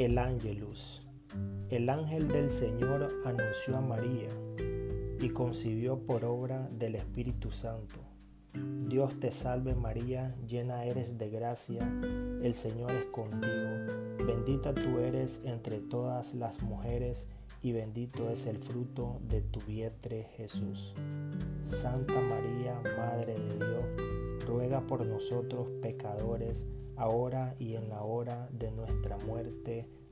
El Ángelus. El ángel del Señor anunció a María y concibió por obra del Espíritu Santo. Dios te salve María, llena eres de gracia, el Señor es contigo, bendita tú eres entre todas las mujeres y bendito es el fruto de tu vientre Jesús. Santa María, Madre de Dios, ruega por nosotros pecadores, ahora y en la hora de nuestra muerte.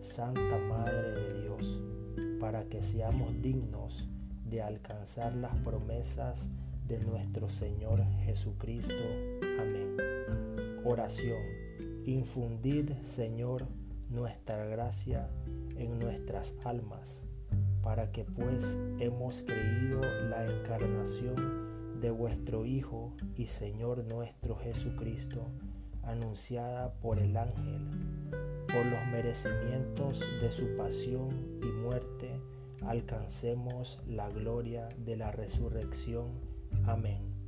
Santa Madre de Dios, para que seamos dignos de alcanzar las promesas de nuestro Señor Jesucristo. Amén. Oración. Infundid, Señor, nuestra gracia en nuestras almas para que pues hemos creído la encarnación de vuestro Hijo y Señor nuestro Jesucristo, anunciada por el ángel, por los merecimientos de su pasión y muerte, alcancemos la gloria de la resurrección. Amén.